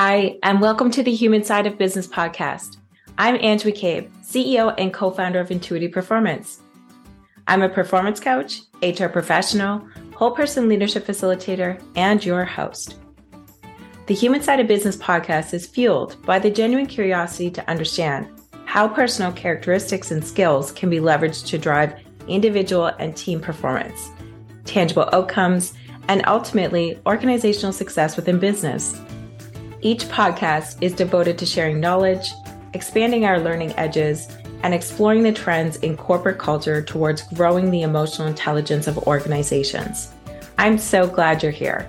Hi, and welcome to the Human Side of Business podcast. I'm Ange McCabe, CEO and co founder of Intuitive Performance. I'm a performance coach, HR professional, whole person leadership facilitator, and your host. The Human Side of Business podcast is fueled by the genuine curiosity to understand how personal characteristics and skills can be leveraged to drive individual and team performance, tangible outcomes, and ultimately organizational success within business. Each podcast is devoted to sharing knowledge, expanding our learning edges, and exploring the trends in corporate culture towards growing the emotional intelligence of organizations. I'm so glad you're here.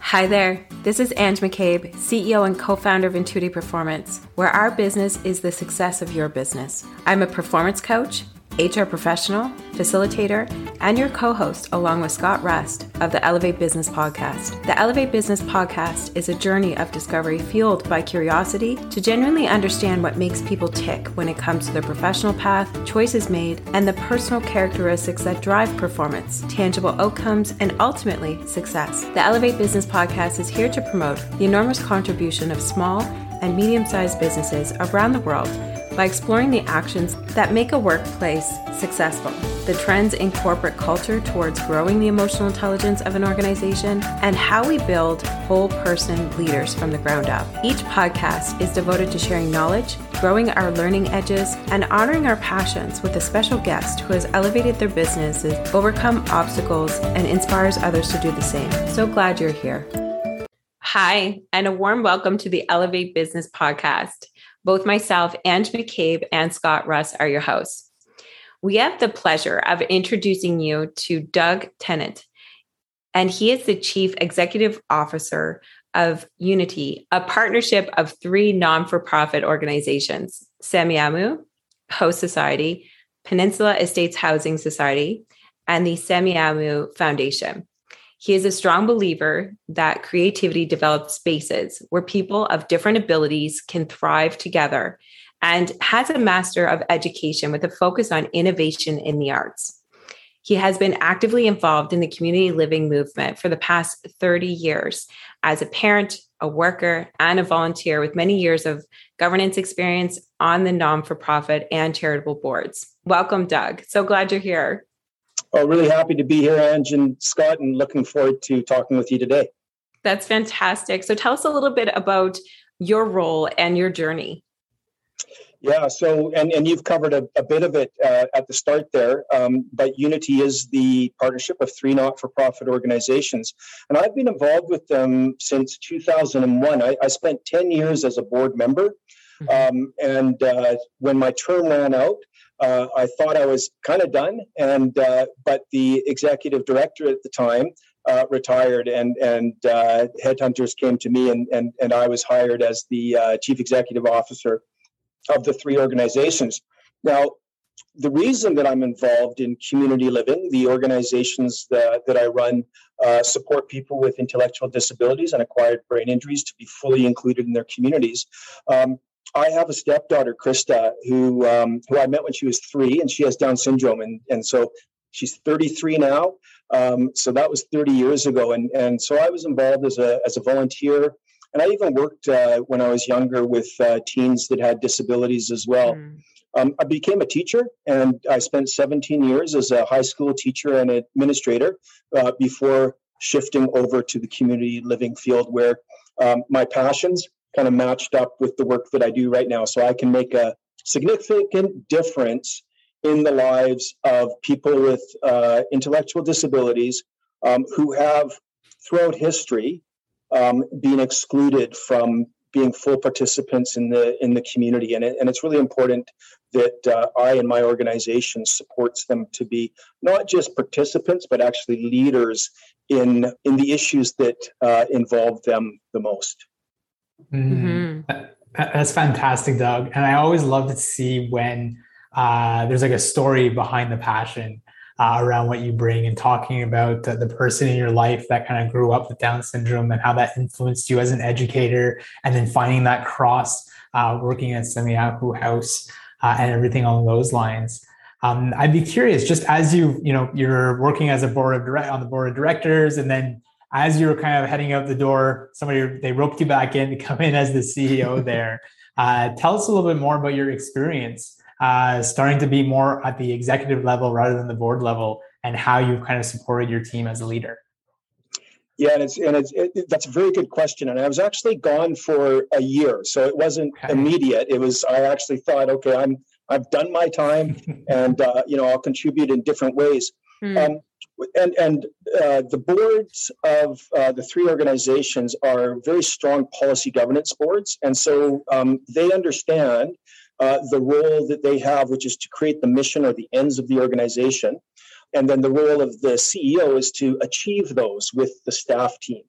Hi there, this is Ange McCabe, CEO and co founder of Intuitive Performance, where our business is the success of your business. I'm a performance coach HR professional, facilitator, and your co host, along with Scott Rust of the Elevate Business Podcast. The Elevate Business Podcast is a journey of discovery fueled by curiosity to genuinely understand what makes people tick when it comes to their professional path, choices made, and the personal characteristics that drive performance, tangible outcomes, and ultimately success. The Elevate Business Podcast is here to promote the enormous contribution of small and medium sized businesses around the world by exploring the actions that make a workplace successful, the trends in corporate culture towards growing the emotional intelligence of an organization, and how we build whole person leaders from the ground up. Each podcast is devoted to sharing knowledge, growing our learning edges, and honoring our passions with a special guest who has elevated their businesses, overcome obstacles, and inspires others to do the same. So glad you're here. Hi, and a warm welcome to the Elevate Business Podcast. Both myself, Ange McCabe, and Scott Rust are your hosts. We have the pleasure of introducing you to Doug Tennant, and he is the Chief Executive Officer of UNITI, a partnership of three non for profit organizations Semiahmoo, House Society, Peninsula Estates Housing Society, and the Semiahmoo Foundation. He is a strong believer that creativity develops spaces where people of different abilities can thrive together and has a master of education with a focus on innovation in the arts. He has been actively involved in the community living movement for the past 30 years as a parent, a worker, and a volunteer with many years of governance experience on the non for profit and charitable boards. Welcome, Doug. So glad you're here. Well, really happy to be here, Ange and Scott, and looking forward to talking with you today. That's fantastic. So tell us a little bit about your role and your journey. Yeah, so and, and you've covered a, a bit of it uh, at the start there, um, but UNITI is the partnership of three not-for-profit organizations, and I've been involved with them since 2001. I, I spent 10 years as a board member. Um, and uh, when my term ran out, uh, I thought I was kind of done, and uh, but the executive director at the time uh, retired, and and uh, headhunters came to me, and and and I was hired as the uh, chief executive officer of the three organizations. Now, the reason that I'm involved in community living, the organizations that, that I run support people with intellectual disabilities and acquired brain injuries to be fully included in their communities. Um, I have a stepdaughter, Krista, who um, who I met when she was three, and she has Down syndrome, and and so she's 33 now. Um, so that was 30 years ago, and and so I was involved as a as a volunteer, and I even worked uh, when I was younger with uh, teens that had disabilities as well. Mm. Um, I became a teacher, and I spent 17 years as a high school teacher and administrator uh, before shifting over to the community living field, where um, my passions kind of matched up with the work that I do right now. So I can make a significant difference in the lives of people with uh, intellectual disabilities um, who have, throughout history, um, been excluded from being full participants in the in the community, and it, and it's really important that uh, I and my organization supports them to be not just participants but actually leaders in in the issues that uh, involve them the most. Mm-hmm. That's fantastic, Doug. And I always love to see when uh, there's like a story behind the passion uh, around what you bring and talking about the, the, person in your life that kind of grew up with Down syndrome and how that influenced you as an educator, and then finding that cross uh, working at Semiahmoo House uh, and everything along those lines. Um, I'd be curious, just as you you know you're working as a board of direct on the board of directors, and then as you were kind of heading out the door, somebody they roped you back in to come in as the CEO there. Uh, tell us a little bit more about your experience uh, starting to be more at the executive level rather than the board level, and how you've kind of supported your team as a leader. Yeah, and it's and it's it, that's a very good question. And I was actually gone for a year, so it wasn't okay. immediate. It was I actually thought, okay, I'm I've done my time, and uh, you know I'll contribute in different ways. Mm. Um, and and uh, the boards of uh, the three organizations are very strong policy governance boards, and so um, they understand uh, the role that they have, which is to create the mission or the ends of the organization. And then the role of the CEO is to achieve those with the staff team.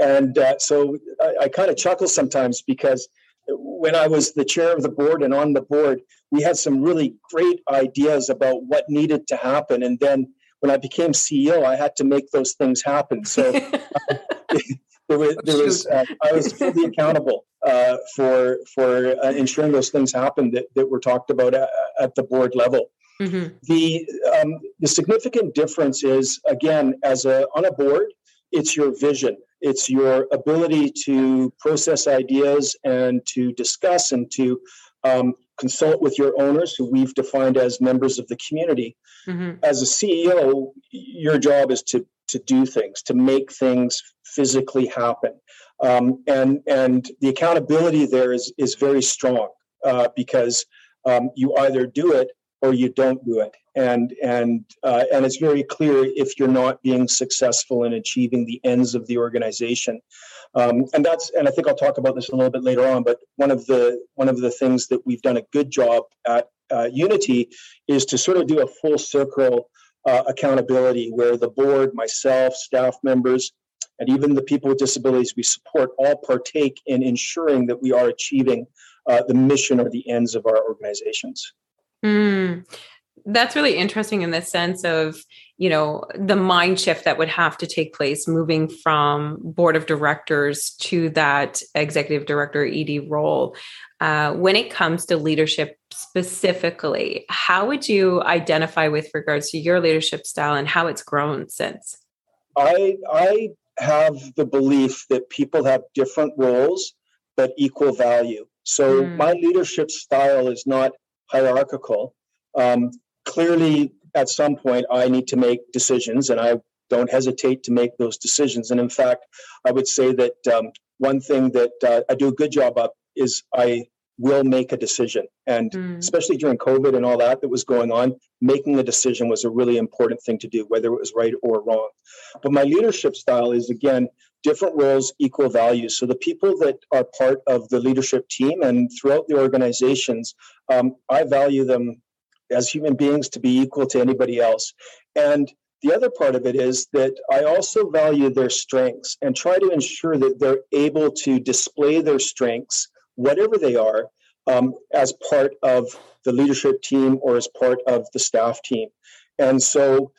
And uh, so I, I kind of chuckle sometimes because when I was the chair of the board and on the board, we had some really great ideas about what needed to happen. And then when I became CEO, I had to make those things happen. So there was, there was uh, I was fully accountable uh, for for uh, ensuring those things happened that, that were talked about at, at the board level. Mm-hmm. The um, the significant difference is again as a on a board, it's your vision, it's your ability to process ideas and to discuss and to um, consult with your owners, who we've defined as members of the community. Mm-hmm. As a CEO, your job is to to do things, to make things physically happen, um, and and the accountability there is is very strong uh, because um, you either do it or you don't do it. And and uh, and it's very clear if you're not being successful in achieving the ends of the organization. Um, and that's and i think i'll talk about this a little bit later on but one of the one of the things that we've done a good job at uh, UNITI is to sort of do a full circle uh, accountability where the board myself staff members and even the people with disabilities we support all partake in ensuring that we are achieving uh, the mission or the ends of our organizations Mm, that's really interesting in the sense of, you know, the mind shift that would have to take place moving from board of directors to that executive director ED role. Uh, when it comes to leadership specifically, how would you identify with regards to your leadership style and how it's grown since? I I have the belief that people have different roles but equal value. So mm. my leadership style is not hierarchical. Um, clearly, at some point, I need to make decisions, and I don't hesitate to make those decisions. And in fact, I would say that um, one thing that uh, I do a good job of is I will make a decision. And mm. especially during COVID and all that that was going on, making a decision was a really important thing to do, whether it was right or wrong. But my leadership style is again different roles, equal values. So the people that are part of the leadership team and throughout the organizations, um, I value them as human beings to be equal to anybody else. And the other part of it is that I also value their strengths and try to ensure that they're able to display their strengths, whatever they are, um, as part of the leadership team or as part of the staff team. And so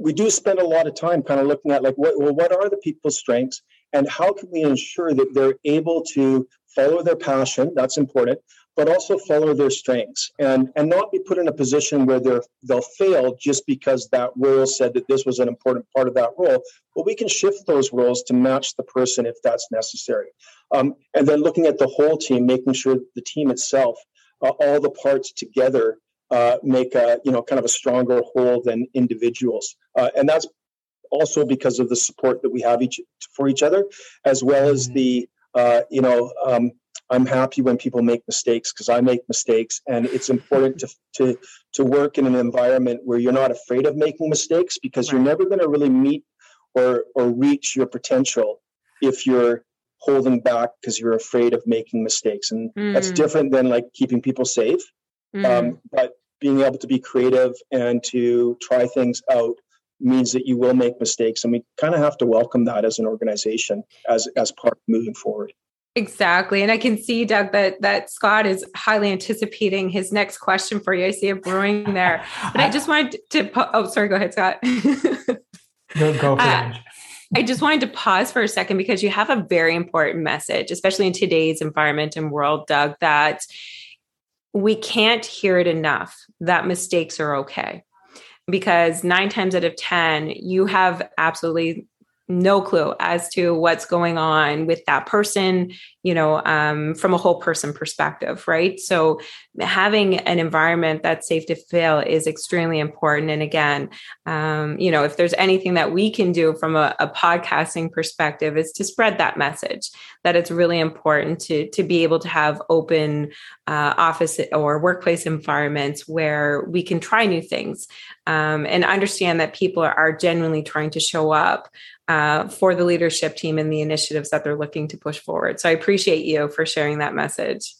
we do spend a lot of time kind of looking at like what well what are the people's strengths and how can we ensure that they're able to follow their passion that's important but also follow their strengths and and not be put in a position where they're they'll fail just because that role said that this was an important part of that role but we can shift those roles to match the person if that's necessary. Um, and then looking at the whole team making sure the team itself uh, all the parts together uh, make a you know kind of a stronger whole than individuals, uh, and that's also because of the support that we have each for each other, as well as mm-hmm. the uh, you know. Um, I'm happy when people make mistakes because I make mistakes, and it's important to to to work in an environment where you're not afraid of making mistakes because right. you're never going to really meet or or reach your potential if you're holding back because you're afraid of making mistakes, and mm. that's different than like keeping people safe. Um, mm. Um, but being able to be creative and to try things out means that you will make mistakes, and we kind of have to welcome that as an organization as as part of moving forward. Exactly. And I can see, Doug, that that Scott is highly anticipating his next question for you. I see it brewing there. But I just wanted to oh sorry, go ahead, Scott. go, go for uh, I just wanted to pause for a second because you have a very important message, especially in today's environment and world, Doug, that we can't hear it enough that mistakes are okay. Because nine times out of 10, you have absolutely no clue as to what's going on with that person you know um, from a whole person perspective right? So having an environment that's safe to fail is extremely important. And again um, you know if there's anything that we can do from a, a podcasting perspective is to spread that message that it's really important to to be able to have open uh, office or workplace environments where we can try new things um, and understand that people are genuinely trying to show up uh, for the leadership team and the initiatives that they're looking to push forward. So I appreciate you for sharing that message.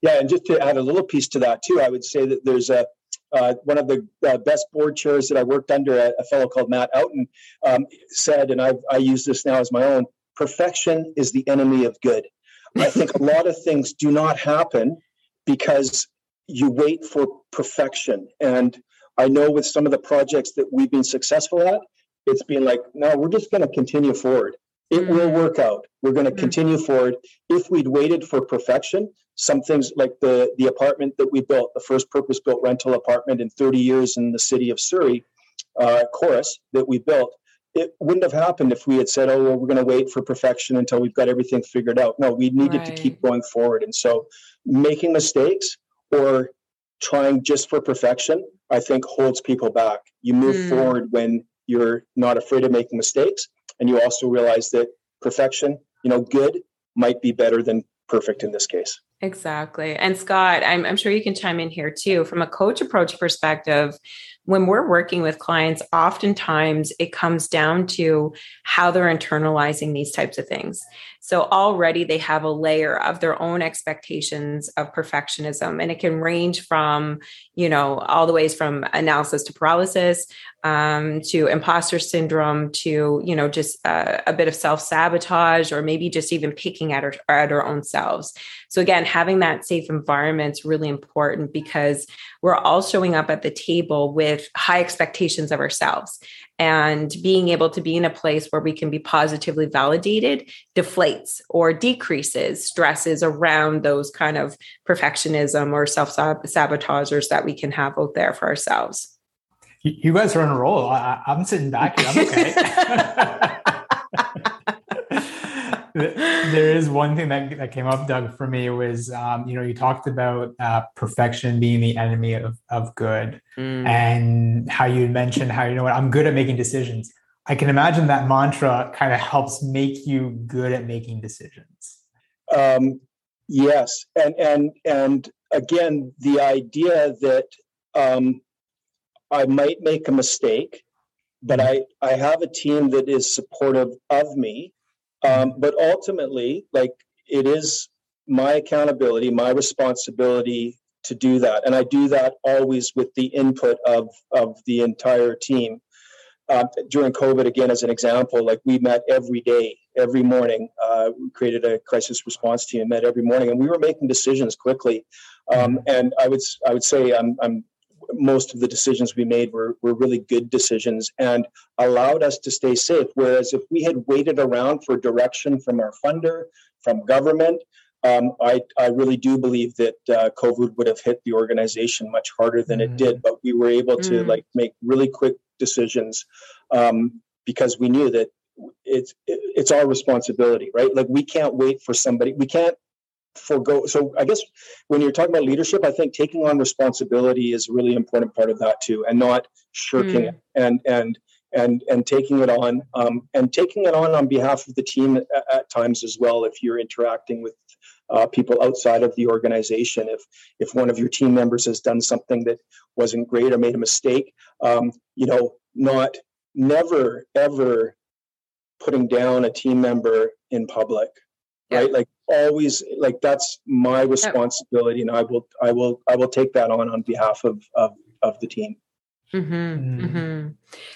Yeah, and just to add a little piece to that too, I would say that there's a uh, one of the uh, best board chairs that I worked under, a, a fellow called Matt Outten, um, said, and I've, I use this now as my own: perfection is the enemy of good. I think a lot of things do not happen because you wait for perfection. And I know with some of the projects that we've been successful at, it's been like, no, we're just going to continue forward. It mm-hmm. will work out. We're going to mm-hmm. continue forward. If we'd waited for perfection, some things like the the apartment that we built, the first purpose built rental apartment in 30 years in the city of Surrey, uh, Chorus that we built, it wouldn't have happened if we had said, "Oh, well, we're going to wait for perfection until we've got everything figured out." No, we needed right. to keep going forward, and so making mistakes or trying just for perfection, I think holds people back. You move mm. forward when you're not afraid of making mistakes and you also realize that perfection you know good might be better than perfect in this case exactly and scott I'm, I'm sure you can chime in here too from a coach approach perspective when we're working with clients, oftentimes it comes down to how they're internalizing these types of things. So already they have a layer of their own expectations of perfectionism, and it can range from, you know, all the ways from analysis to paralysis um, to imposter syndrome to, you know, just uh, a bit of self sabotage or maybe just even picking at our, at our own selves. So again, having that safe environment is really important because we're all showing up at the table with high expectations of ourselves and being able to be in a place where we can be positively validated deflates or decreases stresses around those kind of perfectionism or self sabotagers that we can have out there for ourselves. You guys are on a roll. I, am sitting back I'm okay. there is one thing that, that came up, Doug, for me was, um, you know, you talked about uh, perfection being the enemy of, of good mm. and how you mentioned how, you know what, I'm good at making decisions. I can imagine that mantra kind of helps make you good at making decisions. Um, yes. And, and, and again, the idea that um, I might make a mistake, but mm. I, I have a team that is supportive of me um, but ultimately, like it is my accountability, my responsibility to do that. And I do that always with the input of, of the entire team. Uh, during COVID, again, as an example, like we met every day, every morning. Uh, we created a crisis response team met every morning, and we were making decisions quickly. Um, and I would I would say I'm, I'm most of the decisions we made were, were really good decisions and allowed us to stay safe. Whereas if we had waited around for direction from our funder, from government, um, I, I really do believe that uh, COVID would have hit the organization much harder than mm. it did. But we were able to mm. like make really quick decisions um, because we knew that it's it's our responsibility, right? Like we can't wait for somebody. We can't forego so i guess when you're talking about leadership i think taking on responsibility is a really important part of that too and not shirking mm. it and and and and taking it on um, and taking it on on behalf of the team at, at times as well if you're interacting with uh, people outside of the organization if if one of your team members has done something that wasn't great or made a mistake um, you know not never ever putting down a team member in public yeah. right like always like that's my responsibility and i will i will i will take that on on behalf of of, of the team mm-hmm, mm. mm-hmm.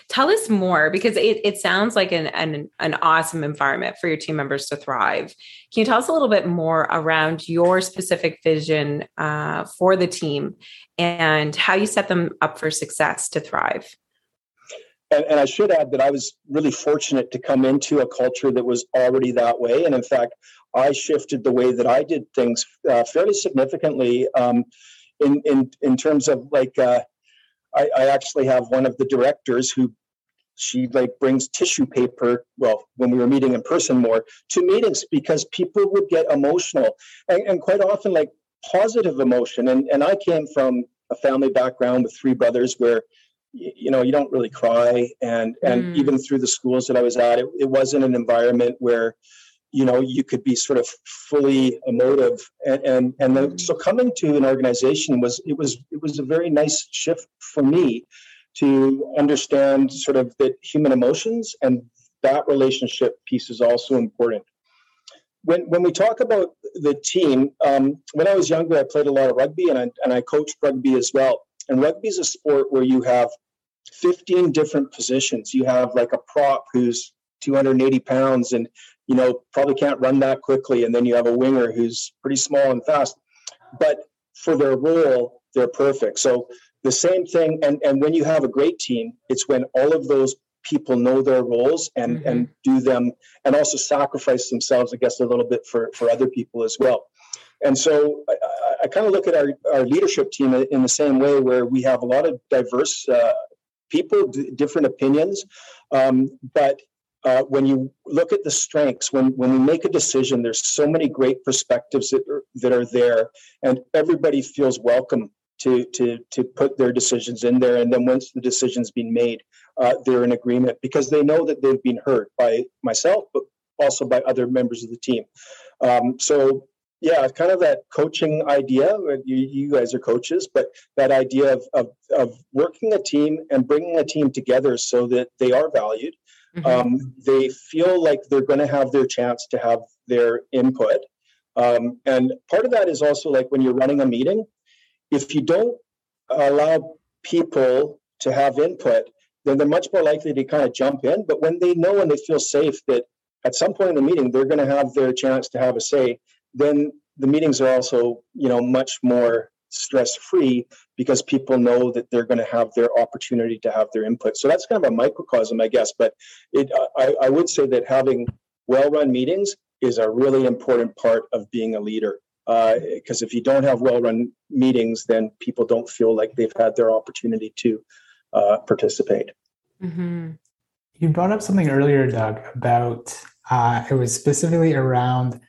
tell us more because it, it sounds like an, an an awesome environment for your team members to thrive can you tell us a little bit more around your specific vision uh, for the team and how you set them up for success to thrive and, and, I should add that I was really fortunate to come into a culture that was already that way. And in fact, I shifted the way that I did things uh, fairly significantly um, in, in, in terms of like, uh, I, I, actually have one of the directors who she like brings tissue paper well when we were meeting in person more to meetings because people would get emotional and, and quite often like positive emotion and and i came from a family background with three brothers where you know you don't really cry and and mm. even through the schools that i was at it, it wasn't an environment where you know you could be sort of fully emotive and and, and the, mm. so coming to an organization was it was it was a very nice shift for me to understand sort of the human emotions and that relationship piece is also important when when we talk about the team um, when i was younger i played a lot of rugby and I, and I coached rugby as well and rugby is a sport where you have 15 different positions. You have like a prop who's 280 pounds and you know probably can't run that quickly. And then you have a winger who's pretty small and fast. But for their role they're perfect. So the same thing and and when you have a great team it's when all of those people know their roles and mm-hmm. and do them and also sacrifice themselves i guess a little bit for for other people as well and so i, I kind of look at our, our leadership team in the same way where we have a lot of diverse uh, people d- different opinions. Um, but uh, when you look at the strengths, when, when we make a decision, there's so many great perspectives that are, that are there, and everybody feels welcome to to to put their decisions in there. And then once the decision's been made uh, they're in agreement because they know that they've been heard by myself but also by other members of the team. Um, so yeah kind of that coaching idea you, you guys are coaches but that idea of, of, of working a team and bringing a team together so that they are valued mm-hmm. um, they feel like they're going to have their chance to have their input um, and part of that is also like when you're running a meeting if you don't allow people to have input, then they're much more likely to kind of jump in. But when they know and they feel safe that at some point in the meeting they're going to have their chance to have a say, then the meetings are also, you know, much more stress free because people know that they're going to have their opportunity to have their input. So that's kind of a microcosm, I guess. But it, I, I would say that having well run meetings is a really important part of being a leader because uh, if you don't have well-run meetings, then people don't feel like they've had their opportunity to uh, participate. Mm-hmm. You brought up something earlier, Doug, about uh, it was specifically around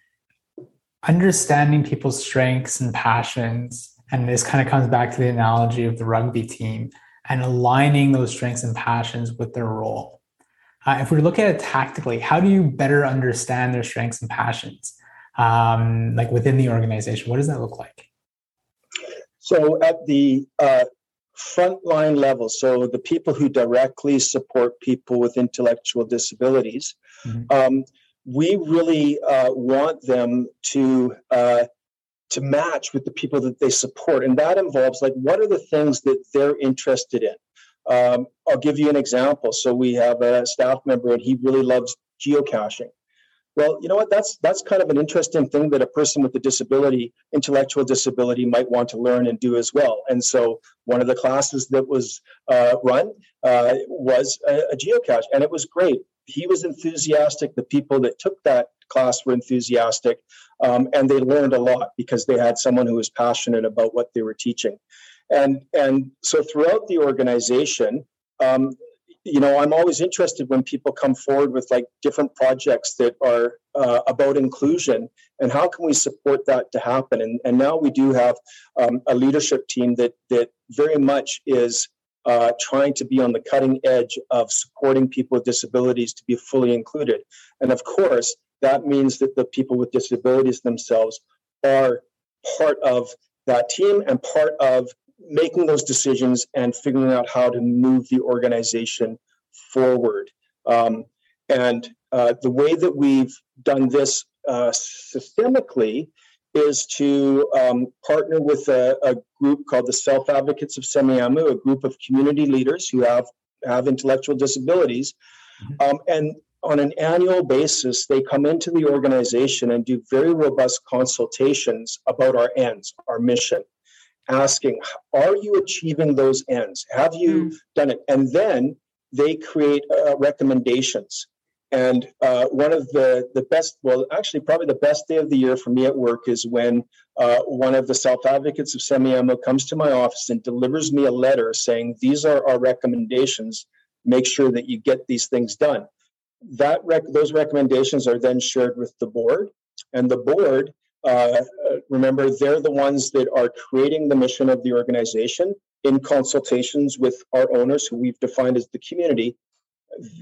understanding people's strengths and passions, and this kind of comes back to the analogy of the rugby team and aligning those strengths and passions with their role. Uh, if we look at it tactically, how do you better understand their strengths and passions? um, like within the organization? What does that look like? So at the uh, frontline level, so the people who directly support people with intellectual disabilities, mm-hmm. um, we really uh, want them to uh, to match with the people that they support, and that involves like what are the things that they're interested in. Um, I'll give you an example. So we have a staff member, and he really loves geocaching. Well, you know what? That's that's kind of an interesting thing that a person with a disability, intellectual disability, might want to learn and do as well. And so, one of the classes that was uh, run uh, was a, a geocache, and it was great. He was enthusiastic. The people that took that class were enthusiastic, um, and they learned a lot because they had someone who was passionate about what they were teaching. And and so throughout the organization, um, you know i'm always interested when people come forward with like different projects that are uh, about inclusion and how can we support that to happen and, and now we do have um, a leadership team that that very much is uh, trying to be on the cutting edge of supporting people with disabilities to be fully included and of course that means that the people with disabilities themselves are part of that team and part of making those decisions and figuring out how to move the organization forward. Um, and uh, the way that we've done this uh, systemically is to um, partner with a, a, group called the Self Advocates of Semiahmoo, a group of community leaders who have, have intellectual disabilities. Mm-hmm. Um, and on an annual basis, they come into the organization and do very robust consultations about our ends, our mission asking, are you achieving those ends? Have you mm. done it? And then they create uh, recommendations. And uh, one of the, the best, well, actually, probably the best day of the year for me at work is when uh, one of the self advocates of Semiahmoo comes to my office and delivers me a letter saying, These are our recommendations. make sure that you get these things done. That rec- those recommendations are then shared with the board, and the board, uh, remember, they're the ones that are creating the mission of the organization in consultations with our owners, who we've defined as the community.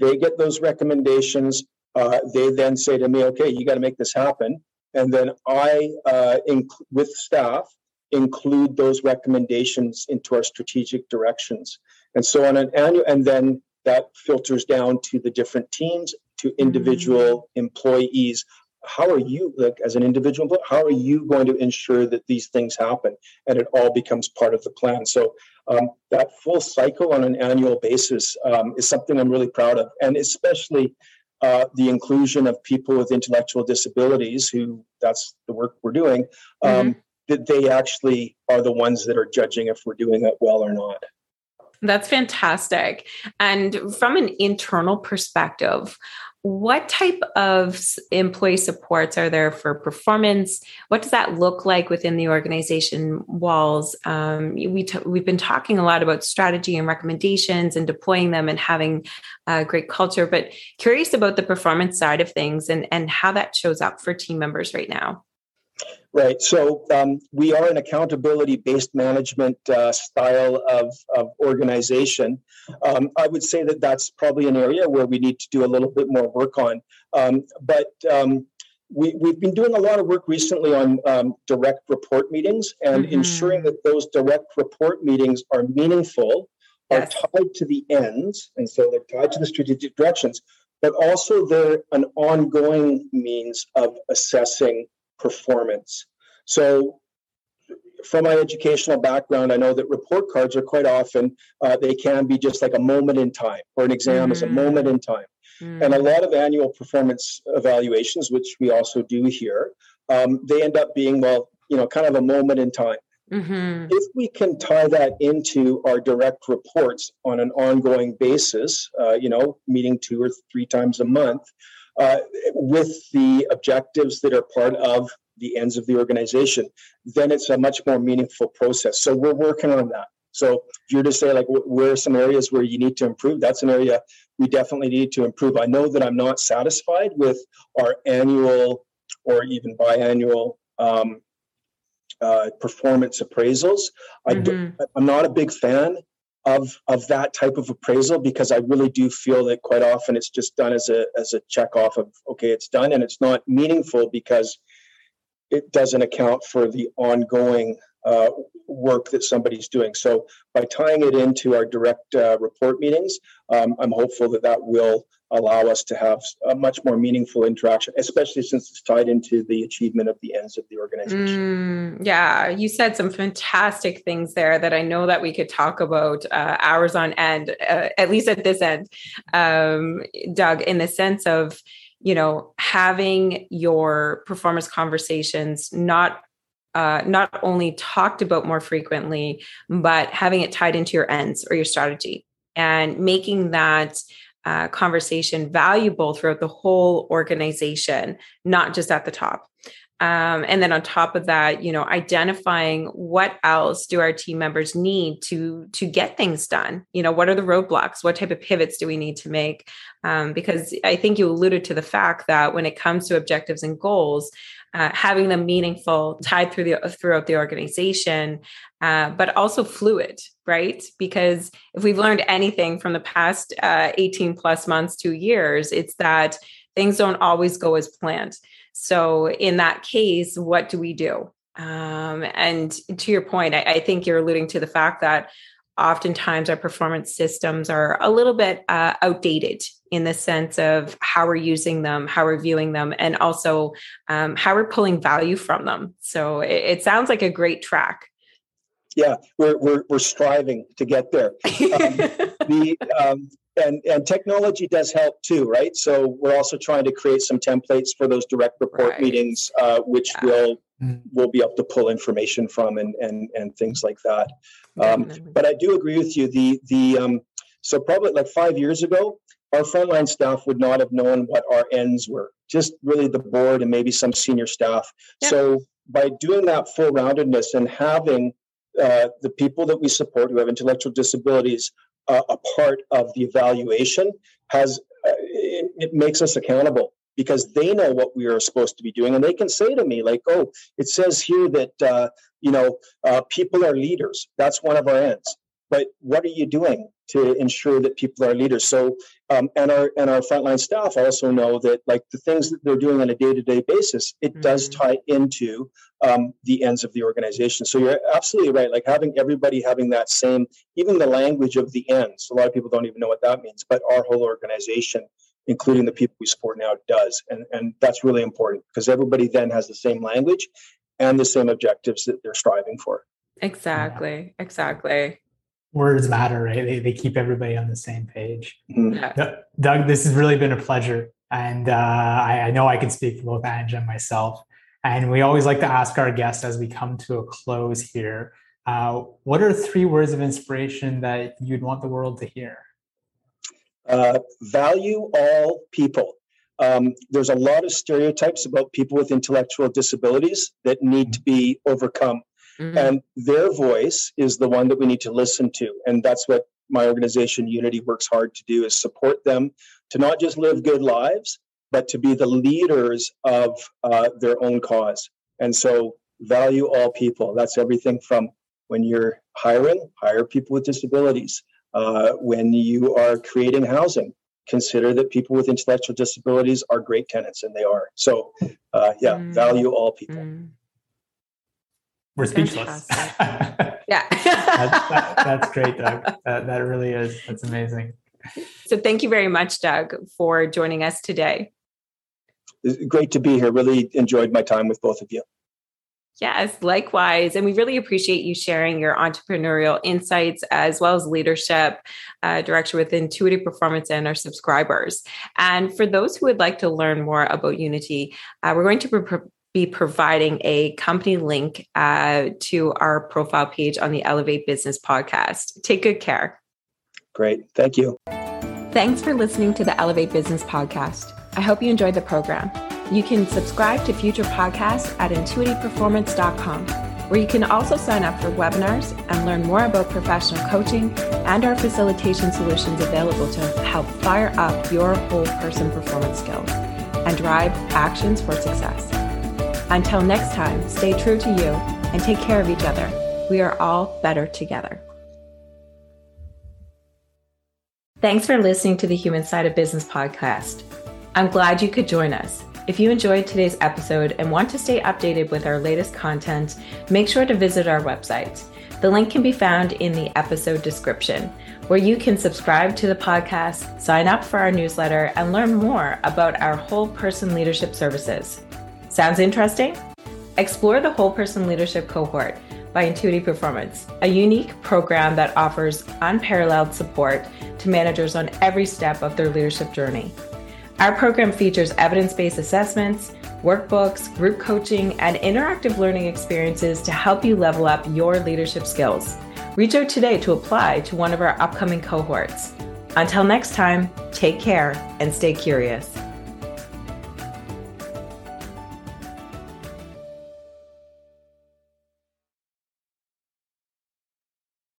They get those recommendations. Uh, they then say to me, "Okay, you got to make this happen." And then I, uh, inc- with staff, include those recommendations into our strategic directions. And so on an annual, and then that filters down to the different teams, to individual mm-hmm. employees. How are you, like as an individual, how are you going to ensure that these things happen? And it all becomes part of the plan. So um, that full cycle on an annual basis um, is something I'm really proud of, and especially uh, the inclusion of people with intellectual disabilities, who that's the work we're doing. Um, mm-hmm that they actually are the ones that are judging if we're doing it well or not. That's fantastic. And from an internal perspective, what type of employee supports are there for performance? What does that look like within the organization walls? Um, we t- we've been talking a lot about strategy and recommendations and deploying them and having a great culture, but curious about the performance side of things and, and how that shows up for team members right now. Right. So um, we are an accountability based management uh, style of, of organization. Um, I would say that that's probably an area where we need to do a little bit more work on. Um, but um, we, we've been doing a lot of work recently on um, direct report meetings and mm-hmm. ensuring that those direct report meetings are meaningful, yes. are tied to the ends, and so they're tied to the strategic directions, but also they're an ongoing means of assessing performance. So, from my educational background, I know that report cards are quite often uh, they can be just like a moment in time, or an exam mm-hmm. is a mm. moment in time. Mm-hmm. And a lot of annual performance evaluations, which we also do here, um, they end up being well, you know, kind of a moment in time. Mm-hmm. If we can tie that into our direct reports on an ongoing basis, uh, you know, meeting two or three times a month, uh, with the objectives that are part of the ends of the organization, then it's a much more meaningful process. So we're working on that. So if you're to say like where are some areas where you need to improve, that's an area we definitely need to improve. I know that I'm not satisfied with our annual or even biannual um, uh, performance appraisals. Mm-hmm. I am not a big fan of of that type of appraisal because I really do feel that quite often it's just done as a as a check off of okay it's done and it's not meaningful because it doesn't account for the ongoing uh, work that somebody's doing. So by tying it into our direct uh, report meetings, um, I'm hopeful that that will allow us to have a much more meaningful interaction, especially since it's tied into the achievement of the ends of the organization. Mm, yeah, you said some fantastic things there that I know that we could talk about uh, hours on end, uh, at least at this end, um, Doug, in the sense of, you know, having your performance conversations not uh, not only talked about more frequently, but having it tied into your ends or your strategy and making that uh, conversation valuable throughout the whole organization, not just at the top. Um, and then on top of that, you know, identifying what else do our team members need to to get things done. You know, what are the roadblocks? What type of pivots do we need to make? Um, because I think you alluded to the fact that when it comes to objectives and goals, uh, having them meaningful, tied through the throughout the organization, uh, but also fluid, right? Because if we've learned anything from the past uh, 18 plus months, two years, it's that things don't always go as planned. So in that case, what do we do? Um, and to your point, I, I think you're alluding to the fact that oftentimes our performance systems are a little bit uh, outdated in the sense of how we're using them, how we're viewing them, and also um, how we're pulling value from them. So it, it, sounds like a great track. Yeah, we're we're, we're striving to get there. Um, the um, and and technology does help too, right? So we're also trying to create some templates for those direct report right. meetings, uh, which yeah. will mm-hmm. we'll be able to pull information from and and and things like that. Um, but I do agree with you. The the um, so probably like five years ago, our frontline staff would not have known what our ends were. Just really the board and maybe some senior staff. Yep. So by doing that full roundedness and having uh, the people that we support who have intellectual disabilities uh, a part of the evaluation has uh, it, it makes us accountable because they know what we are supposed to be doing and they can say to me like oh it says here that uh, you know uh, people are leaders that's one of our ends but what are you doing to ensure that people are leaders? So um, and our and our frontline staff also know that like the things that they're doing on a day-to-day basis it mm-hmm. does tie into um, the ends of the organization. So you're absolutely right like having everybody having that same even the language of the ends a lot of people don't even know what that means but our whole organization including the people we support now does. And and that's really important because everybody then has the same language and the same objectives that they're striving for. Exactly exactly words matter, right? They, they keep everybody on the same page. Mm-hmm. Doug, this has really been a pleasure. And uh, I, I, know I can speak for both Ange and myself. And we always like to ask our guests as we come to a close here uh, what are three words of inspiration that you'd want the world to hear? Uh, value all people. Um, there's a lot of stereotypes about people with intellectual disabilities that need to be overcome. Mm-hmm. And their voice is the one that we need to listen to. And that's what my organization UNITI works hard to do is support them to not just live good lives, but to be the leaders of uh, their own cause. And so value all people. That's everything from when you're hiring, hire people with disabilities. Uh, when you are creating housing, consider that people with intellectual disabilities are great tenants, and they are. So, uh, yeah, mm. value all people. Mm we're speechless. yeah. that's, that, that's great, Doug. That, that really is. That's amazing. So thank you very much, Doug, for joining us today. Great to be here. Really enjoyed my time with both of you. Yes, likewise. And we really appreciate you sharing your entrepreneurial insights as well as leadership uh, direction with Intuitive Performance and our subscribers. And for those who would like to learn more about UNITI, uh, we're going to be providing a company link uh, to our profile page on the Elevate Business podcast. Take good care. Great. Thank you. Thanks for listening to the Elevate Business podcast. I hope you enjoyed the program. You can subscribe to future podcasts at intuitiveperformance.com, where you can also sign up for webinars and learn more about professional coaching and our facilitation solutions available to help fire up your whole person performance skills and drive actions for success. Until next time, stay true to you and take care of each other. We are all better together. Thanks for listening to the Human Side of Business podcast. I'm glad you could join us. If you enjoyed today's episode and want to stay updated with our latest content, make sure to visit our website. The link can be found in the episode description, where you can subscribe to the podcast, sign up for our newsletter, and learn more about our whole person leadership services. Sounds interesting? Explore the Whole Person Leadership Cohort by Intuitive Performance, a unique program that offers unparalleled support to managers on every step of their leadership journey. Our program features evidence based assessments, workbooks, group coaching, and interactive learning experiences to help you level up your leadership skills. Reach out today to apply to one of our upcoming cohorts. Until next time, take care and stay curious.